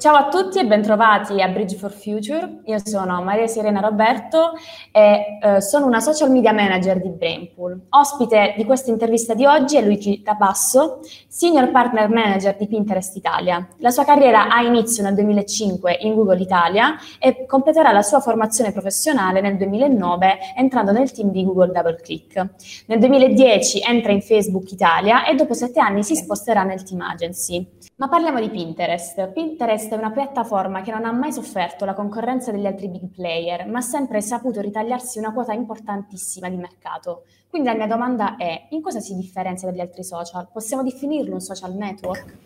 Ciao a tutti e bentrovati a Bridge for Future. Io sono Maria Serena Roberto e eh, sono una social media manager di Brainpool. Ospite di questa intervista di oggi è Luigi Tapasso, senior partner manager di Pinterest Italia. La sua carriera ha inizio nel 2005 in Google Italia e completerà la sua formazione professionale nel 2009 entrando nel team di Google DoubleClick. Nel 2010 entra in Facebook Italia e dopo sette anni si sposterà nel team agency. Ma parliamo di Pinterest. Pinterest è una piattaforma che non ha mai sofferto la concorrenza degli altri big player, ma ha sempre saputo ritagliarsi una quota importantissima di mercato. Quindi la mia domanda è, in cosa si differenzia dagli altri social? Possiamo definirlo un social network?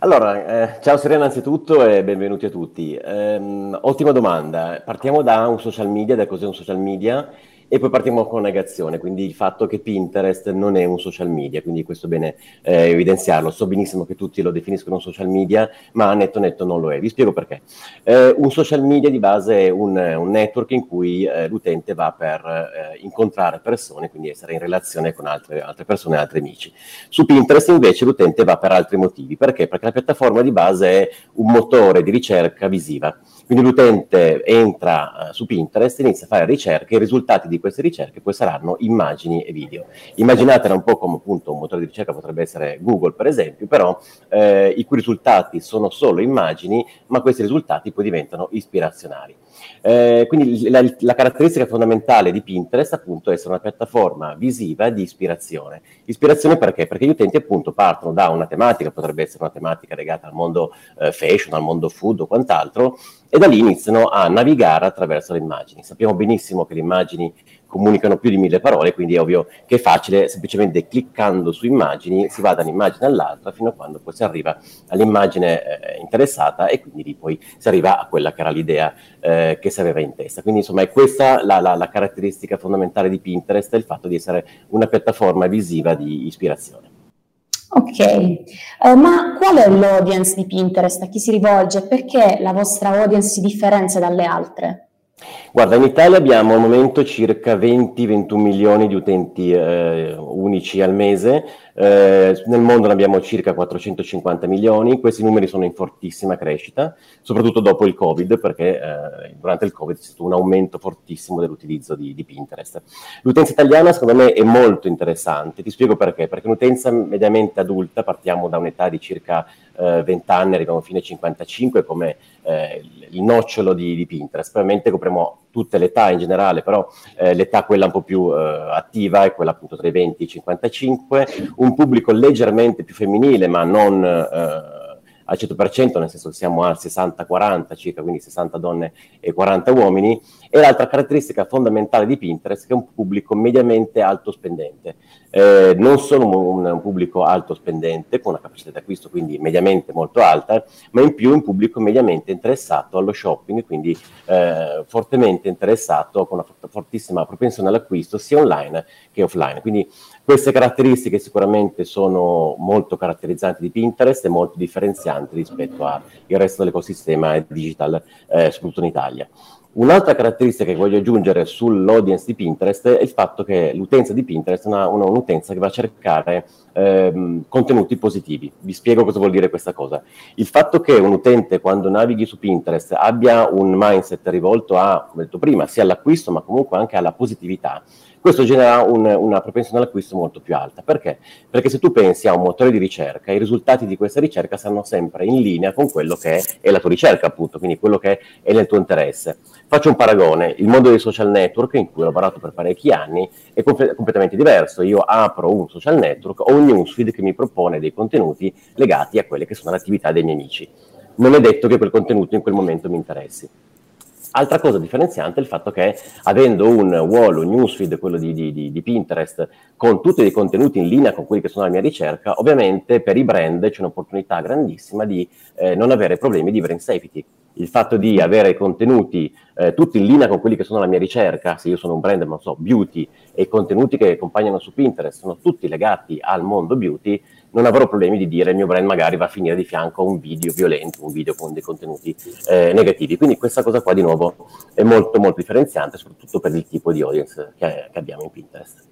Allora, eh, ciao Serena innanzitutto e benvenuti a tutti. Ehm, ottima domanda. Partiamo da un social media, da cos'è un social media e poi partiamo con negazione, quindi il fatto che Pinterest non è un social media, quindi questo è bene eh, evidenziarlo. So benissimo che tutti lo definiscono un social media, ma netto netto non lo è. Vi spiego perché. Eh, un social media di base è un, un network in cui eh, l'utente va per eh, incontrare persone, quindi essere in relazione con altre, altre persone, altri amici. Su Pinterest invece l'utente va per altri motivi. Perché? Perché la piattaforma di base è un motore di ricerca visiva. Quindi l'utente entra uh, su Pinterest, inizia a fare ricerche i risultati di queste ricerche poi saranno immagini e video. Immaginatela un po' come appunto un motore di ricerca potrebbe essere Google per esempio, però eh, i cui risultati sono solo immagini, ma questi risultati poi diventano ispirazionali. Eh, quindi la, la, caratteristica fondamentale di Pinterest appunto è essere una piattaforma visiva di ispirazione. Ispirazione perché? Perché gli utenti appunto partono da una tematica, potrebbe essere una tematica legata al mondo eh, fashion, al mondo food o quant'altro, e da lì iniziano a navigare attraverso le immagini. Sappiamo benissimo che le immagini comunicano più di mille parole, quindi è ovvio che è facile, semplicemente cliccando su immagini si va da un'immagine all'altra fino a quando poi si arriva all'immagine eh, interessata e quindi lì poi si arriva a quella che era l'idea eh, che si aveva in testa. Quindi insomma è questa la, la, la caratteristica fondamentale di Pinterest, il fatto di essere una piattaforma visiva di ispirazione. Ok, uh, ma qual è l'audience di Pinterest? A chi si rivolge? Perché la vostra audience si differenzia dalle altre? Guarda, in Italia abbiamo al momento circa 20-21 milioni di utenti eh, unici al mese, eh, nel mondo ne abbiamo circa 450 milioni, questi numeri sono in fortissima crescita, soprattutto dopo il Covid, perché eh, durante il Covid c'è stato un aumento fortissimo dell'utilizzo di, di, Pinterest. L'utenza italiana secondo me è molto interessante, ti spiego perché, perché un'utenza mediamente adulta, partiamo da un'età di circa eh, 20 anni, arriviamo fino ai 55 come eh, il nocciolo di, di Pinterest, probabilmente copriamo tutte le età in generale, però eh, l'età quella un po' più eh, attiva è quella appunto tra i 20 e i 55, un pubblico leggermente più femminile ma non eh, al 100%, nel senso che siamo al 60-40 circa, quindi 60 donne e 40 uomini, e l'altra caratteristica fondamentale di Pinterest è che è un pubblico mediamente alto spendente, eh, non solo un, un, pubblico alto spendente, con una capacità di acquisto quindi mediamente molto alta, ma in più un pubblico mediamente interessato allo shopping, quindi eh, fortemente interessato, con una fortissima propensione all'acquisto sia online che offline. Quindi queste caratteristiche sicuramente sono molto caratterizzanti di Pinterest e molto differenzianti rispetto al resto dell'ecosistema digital, eh, soprattutto in Italia. Un'altra caratteristica che voglio aggiungere sull'audience di Pinterest è il fatto che l'utenza di Pinterest è una, una, un'utenza che va a cercare ehm, contenuti positivi. Vi spiego cosa vuol dire questa cosa. Il fatto che un utente quando navighi su Pinterest abbia un mindset rivolto a, come detto prima, sia all'acquisto ma comunque anche alla positività, questo genera un, una propensione all'acquisto molto più alta. Perché? Perché se tu pensi a un motore di ricerca, i risultati di questa ricerca saranno sempre in linea con quello che è la tua ricerca, appunto, quindi quello che è nel tuo interesse. Faccio un paragone, il mondo dei social network, in cui ho lavorato per parecchi anni, è comp- completamente diverso. Io apro un social network, ho un newsfeed che mi propone dei contenuti legati a quelle che sono le attività dei miei amici. Non è detto che quel contenuto in quel momento mi interessi. Altra cosa differenziante è il fatto che avendo un wall, un newsfeed, quello di, di, di, Pinterest, con tutti i contenuti in linea con quelli che sono la mia ricerca, ovviamente per i brand c'è un'opportunità grandissima di eh, non avere problemi di brand safety il fatto di avere contenuti eh, tutti in linea con quelli che sono la mia ricerca, se io sono un brand, non so, beauty, e contenuti che accompagnano su Pinterest sono tutti legati al mondo beauty, non avrò problemi di dire il mio brand magari va a finire di fianco a un video violento, un video con dei contenuti eh, negativi. Quindi questa cosa qua di nuovo è molto molto differenziante, soprattutto per il tipo di audience che, che abbiamo in Pinterest.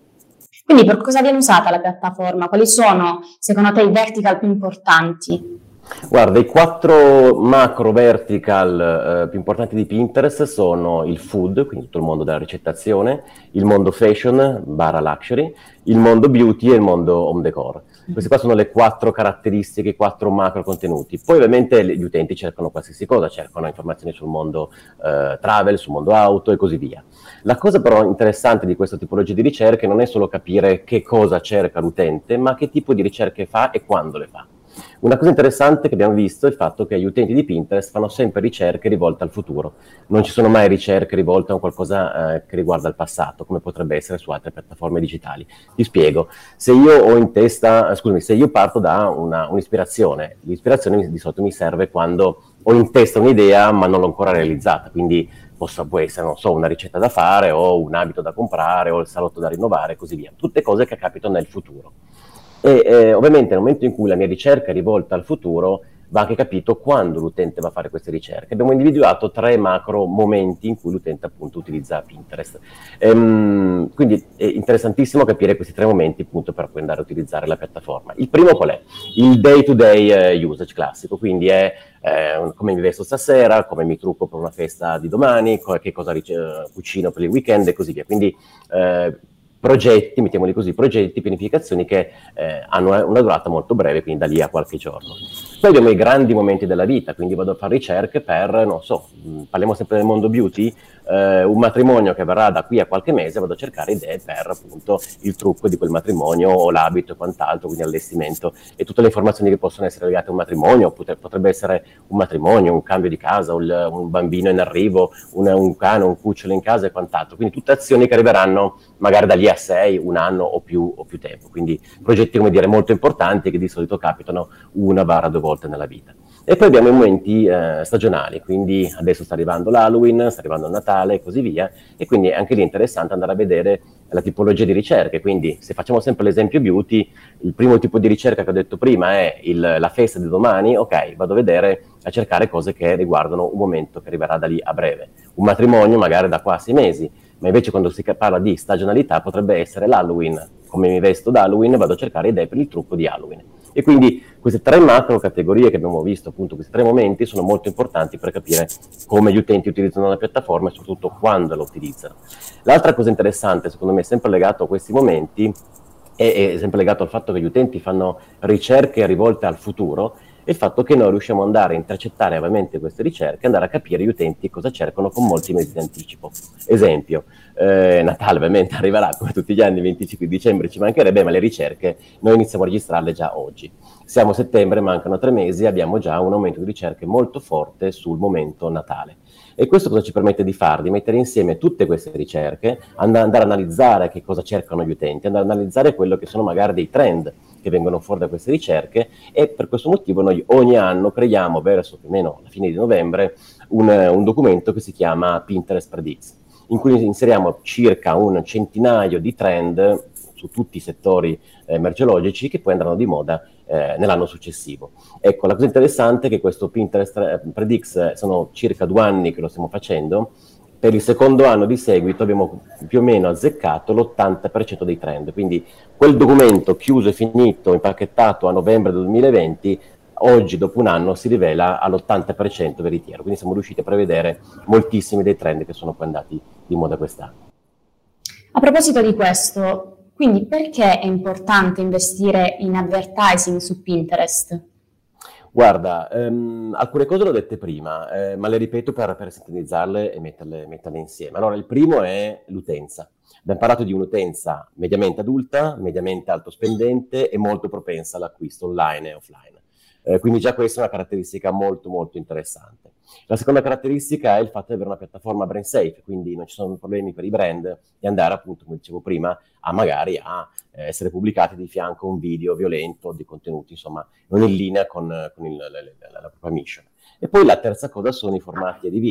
Quindi per cosa viene usata la piattaforma? Quali sono secondo te i vertical più importanti? Guarda, i quattro macro vertical eh, più importanti di Pinterest sono il food, quindi tutto il mondo della ricettazione, il mondo fashion, barra luxury, il mondo beauty e il mondo home decor. Queste qua sono le quattro caratteristiche, i quattro macro contenuti. Poi ovviamente gli utenti cercano qualsiasi cosa, cercano informazioni sul mondo eh, travel, sul mondo auto e così via. La cosa però interessante di questa tipologia di ricerche non è solo capire che cosa cerca l'utente, ma che tipo di ricerche fa e quando le fa. Una cosa interessante che abbiamo visto è il fatto che gli utenti di Pinterest fanno sempre ricerche rivolte al futuro. Non ci sono mai ricerche rivolte a qualcosa eh, che riguarda il passato, come potrebbe essere su altre piattaforme digitali. Ti spiego. Se io ho in testa, eh, scusami, se io parto da una, un'ispirazione, l'ispirazione di solito mi serve quando ho in testa un'idea ma non l'ho ancora realizzata, quindi possa, può essere, non so, una ricetta da fare o un abito da comprare o il salotto da rinnovare e così via. Tutte cose che capitano nel futuro. E eh, ovviamente nel momento in cui la mia ricerca è rivolta al futuro, va anche capito quando l'utente va a fare queste ricerche. Abbiamo individuato tre macro momenti in cui l'utente appunto utilizza Pinterest. Ehm, quindi è interessantissimo capire questi tre momenti appunto per poi andare a utilizzare la piattaforma. Il primo qual è? Il day-to-day eh, usage classico, quindi è eh, come mi vesto stasera, come mi trucco per una festa di domani, che cosa ric- cucino per il weekend e così via. Quindi eh, progetti, mettiamoli così, progetti, pianificazioni che eh, hanno una durata molto breve, quindi da lì a qualche giorno. Poi abbiamo i grandi momenti della vita, quindi vado a fare ricerche per, non so, parliamo sempre del mondo beauty, eh, un matrimonio che verrà da qui a qualche mese, vado a cercare idee per appunto il trucco di quel matrimonio o l'abito e quant'altro, quindi allestimento e tutte le informazioni che possono essere legate a un matrimonio, potrebbe essere un matrimonio, un cambio di casa, un, un bambino in arrivo, un, un cane, un cucciolo in casa e quant'altro, quindi tutte azioni che arriveranno magari da lì a sei, un anno o più, o più tempo. Quindi progetti, come dire, molto importanti che di solito capitano una barra due volte nella vita. E poi abbiamo i momenti eh, stagionali, quindi adesso sta arrivando l'Halloween, sta arrivando il Natale e così via, e quindi anche lì è interessante andare a vedere la tipologia di ricerche. Quindi se facciamo sempre l'esempio beauty, il primo tipo di ricerca che ho detto prima è il, la festa di domani, ok, vado a vedere, a cercare cose che riguardano un momento che arriverà da lì a breve. Un matrimonio magari da qua a sei mesi, ma invece quando si parla di stagionalità potrebbe essere l'Halloween. Come mi vesto da Halloween, vado a cercare idee per il trucco di Halloween. E quindi queste tre macro categorie che abbiamo visto, appunto questi tre momenti, sono molto importanti per capire come gli utenti utilizzano la piattaforma e soprattutto quando la utilizzano. L'altra cosa interessante, secondo me, sempre legato a questi momenti, è, è sempre legato al fatto che gli utenti fanno ricerche rivolte al futuro il fatto che noi riusciamo ad andare a intercettare ovviamente queste ricerche e andare a capire gli utenti cosa cercano con molti mesi di anticipo. Esempio, eh, Natale ovviamente arriverà come tutti gli anni, il 25 dicembre ci mancherebbe, ma le ricerche noi iniziamo a registrarle già oggi. Siamo a settembre, mancano tre mesi, abbiamo già un aumento di ricerche molto forte sul momento Natale. E questo cosa ci permette di fare? Di mettere insieme tutte queste ricerche, andare, andare ad analizzare che cosa cercano gli utenti, andare ad analizzare quello che sono magari dei trend che vengono fuori da queste ricerche e per questo motivo noi ogni anno creiamo verso più o meno la fine di novembre un, un documento che si chiama Pinterest Predicts, in cui inseriamo circa un centinaio di trend su tutti i settori eh, merceologici che poi andranno di moda eh, nell'anno successivo. Ecco, la cosa interessante è che questo Pinterest eh, Predix eh, sono circa due anni che lo stiamo facendo, per il secondo anno di seguito abbiamo più o meno azzeccato l'80% dei trend, quindi quel documento chiuso e finito, impacchettato a novembre del 2020, oggi dopo un anno si rivela all'80% veritiero, quindi siamo riusciti a prevedere moltissimi dei trend che sono poi andati di moda quest'anno. A proposito di questo, quindi perché è importante investire in advertising su Pinterest? Guarda, ehm, alcune cose le ho dette prima, eh, ma le ripeto per, per sintetizzarle e metterle, metterle, insieme. Allora, il primo è l'utenza. Abbiamo parlato di un'utenza mediamente adulta, mediamente alto spendente e molto propensa all'acquisto online e offline. Eh, quindi già questa è una caratteristica molto molto interessante. La seconda caratteristica è il fatto di avere una piattaforma brand safe, quindi non ci sono problemi per i brand di andare appunto, come dicevo prima, a magari a eh, essere pubblicati di fianco un video violento, di contenuti insomma non in linea con, con il, la, la, la propria mission. E poi la terza cosa sono i formati ADV.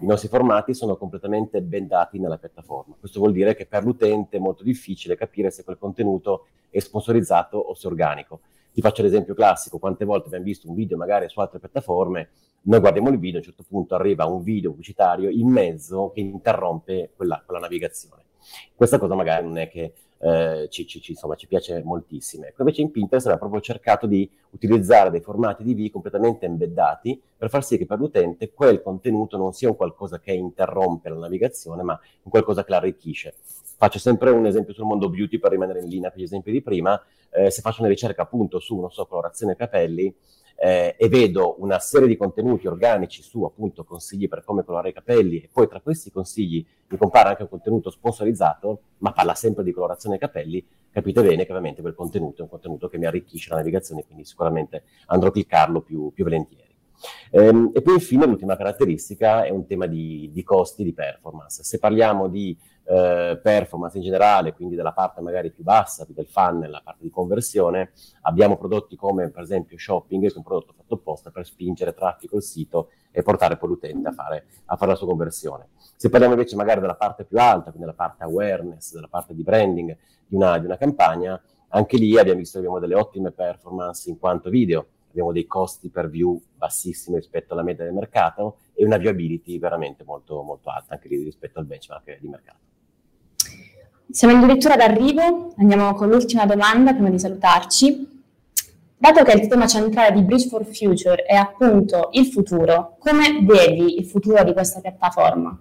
I nostri formati sono completamente bendati nella piattaforma. Questo vuol dire che per l'utente è molto difficile capire se quel contenuto è sponsorizzato o se organico. Ti faccio l'esempio classico, quante volte abbiamo visto un video magari su altre piattaforme, noi guardiamo il video, a un certo punto arriva un video pubblicitario in mezzo che interrompe quella, quella navigazione. Questa cosa magari non è che eh, ci, ci, insomma, ci, piace moltissimo. Ecco, invece in Pinterest abbiamo proprio cercato di utilizzare dei formati DV completamente embeddati per far sì che per l'utente quel contenuto non sia un qualcosa che interrompe la navigazione, ma un qualcosa che la arricchisce. Faccio sempre un esempio sul mondo beauty per rimanere in linea con gli esempi di prima. Eh, se faccio una ricerca appunto su, non so, colorazione capelli, eh, e vedo una serie di contenuti organici su appunto consigli per come colorare i capelli e poi tra questi consigli mi compare anche un contenuto sponsorizzato, ma parla sempre di colorazione dei capelli, capite bene che ovviamente quel contenuto è un contenuto che mi arricchisce la navigazione, quindi sicuramente andrò a cliccarlo più, più volentieri. Ehm, e poi infine l'ultima caratteristica è un tema di, di costi, di performance. Se parliamo di eh, performance in generale, quindi della parte magari più bassa del funnel, la parte di conversione, abbiamo prodotti come per esempio shopping, che è un prodotto fatto apposta per spingere traffico al sito e portare poi l'utente a fare, a fare la sua conversione. Se parliamo invece magari della parte più alta, quindi della parte awareness, della parte di branding di una, di una campagna, anche lì abbiamo visto che abbiamo delle ottime performance in quanto video, abbiamo dei costi per view bassissimi rispetto alla media del mercato e una viewability veramente molto, molto alta anche rispetto al benchmark di mercato. Siamo addirittura d'arrivo, andiamo con l'ultima domanda prima di salutarci. Dato che il tema centrale di Bridge for Future è appunto il futuro, come vedi il futuro di questa piattaforma?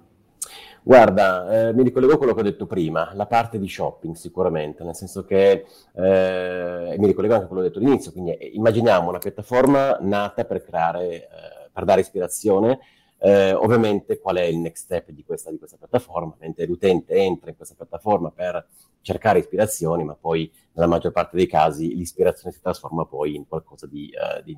Guarda, eh, mi ricollego a quello che ho detto prima, la parte di shopping sicuramente, nel senso che eh, mi ricollego anche a quello che ho detto all'inizio, quindi eh, immaginiamo una piattaforma nata per creare, eh, per dare ispirazione eh, ovviamente qual è il next step di questa, di questa piattaforma? Mentre l'utente entra in questa piattaforma per cercare ispirazioni, ma poi nella maggior parte dei casi l'ispirazione si trasforma poi in qualcosa di, uh, di,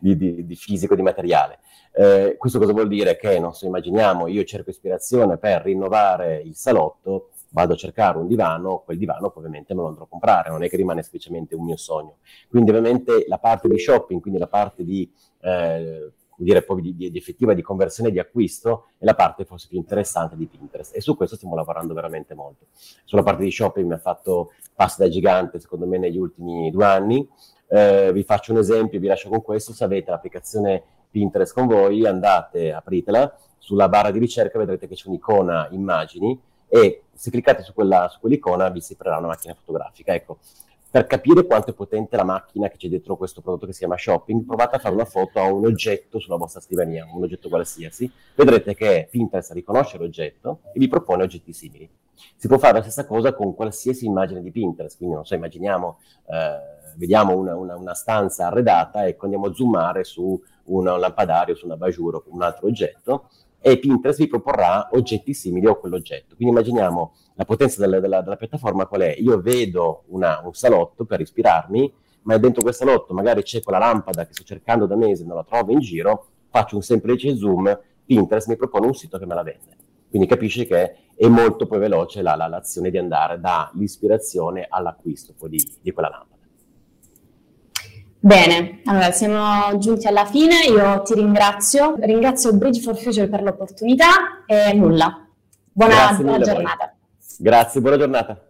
di, di fisico, di materiale. Eh, questo cosa vuol dire? Che, non so, immaginiamo, io cerco ispirazione per rinnovare il salotto, vado a cercare un divano, quel divano ovviamente me lo andrò a comprare, non è che rimane semplicemente un mio sogno. Quindi ovviamente la parte di shopping, quindi la parte di eh, dire poi di, di, effettiva di conversione di acquisto è la parte forse più interessante di Pinterest e su questo stiamo lavorando veramente molto. Sulla parte di shopping mi ha fatto passi da gigante secondo me negli ultimi due anni. Eh, vi faccio un esempio, vi lascio con questo, se avete l'applicazione Pinterest con voi andate, apritela, sulla barra di ricerca vedrete che c'è un'icona immagini e se cliccate su, quella, su quell'icona vi si aprirà una macchina fotografica. Ecco, per capire quanto è potente la macchina che c'è dietro questo prodotto che si chiama Shopping, provate a fare una foto a un oggetto sulla vostra scrivania, un oggetto qualsiasi, vedrete che Pinterest riconosce l'oggetto e vi propone oggetti simili. Si può fare la stessa cosa con qualsiasi immagine di Pinterest, quindi non so, immaginiamo, eh, vediamo una, una, una, stanza arredata e andiamo a zoomare su un lampadario, su una bajour o un altro oggetto e Pinterest vi proporrà oggetti simili a quell'oggetto. Quindi immaginiamo la potenza della, della, della piattaforma qual è? Io vedo una, un salotto per ispirarmi, ma dentro quel salotto magari c'è quella lampada che sto cercando da mesi e non la trovo in giro, faccio un semplice zoom, Pinterest mi propone un sito che me la vende. Quindi capisci che è molto poi veloce la, la, l'azione di andare dall'ispirazione all'acquisto di, di quella lampada. Bene, allora siamo giunti alla fine, io ti ringrazio, ringrazio Bridge for Future per l'opportunità e nulla. Buona, buona giornata. Grazie, buona giornata.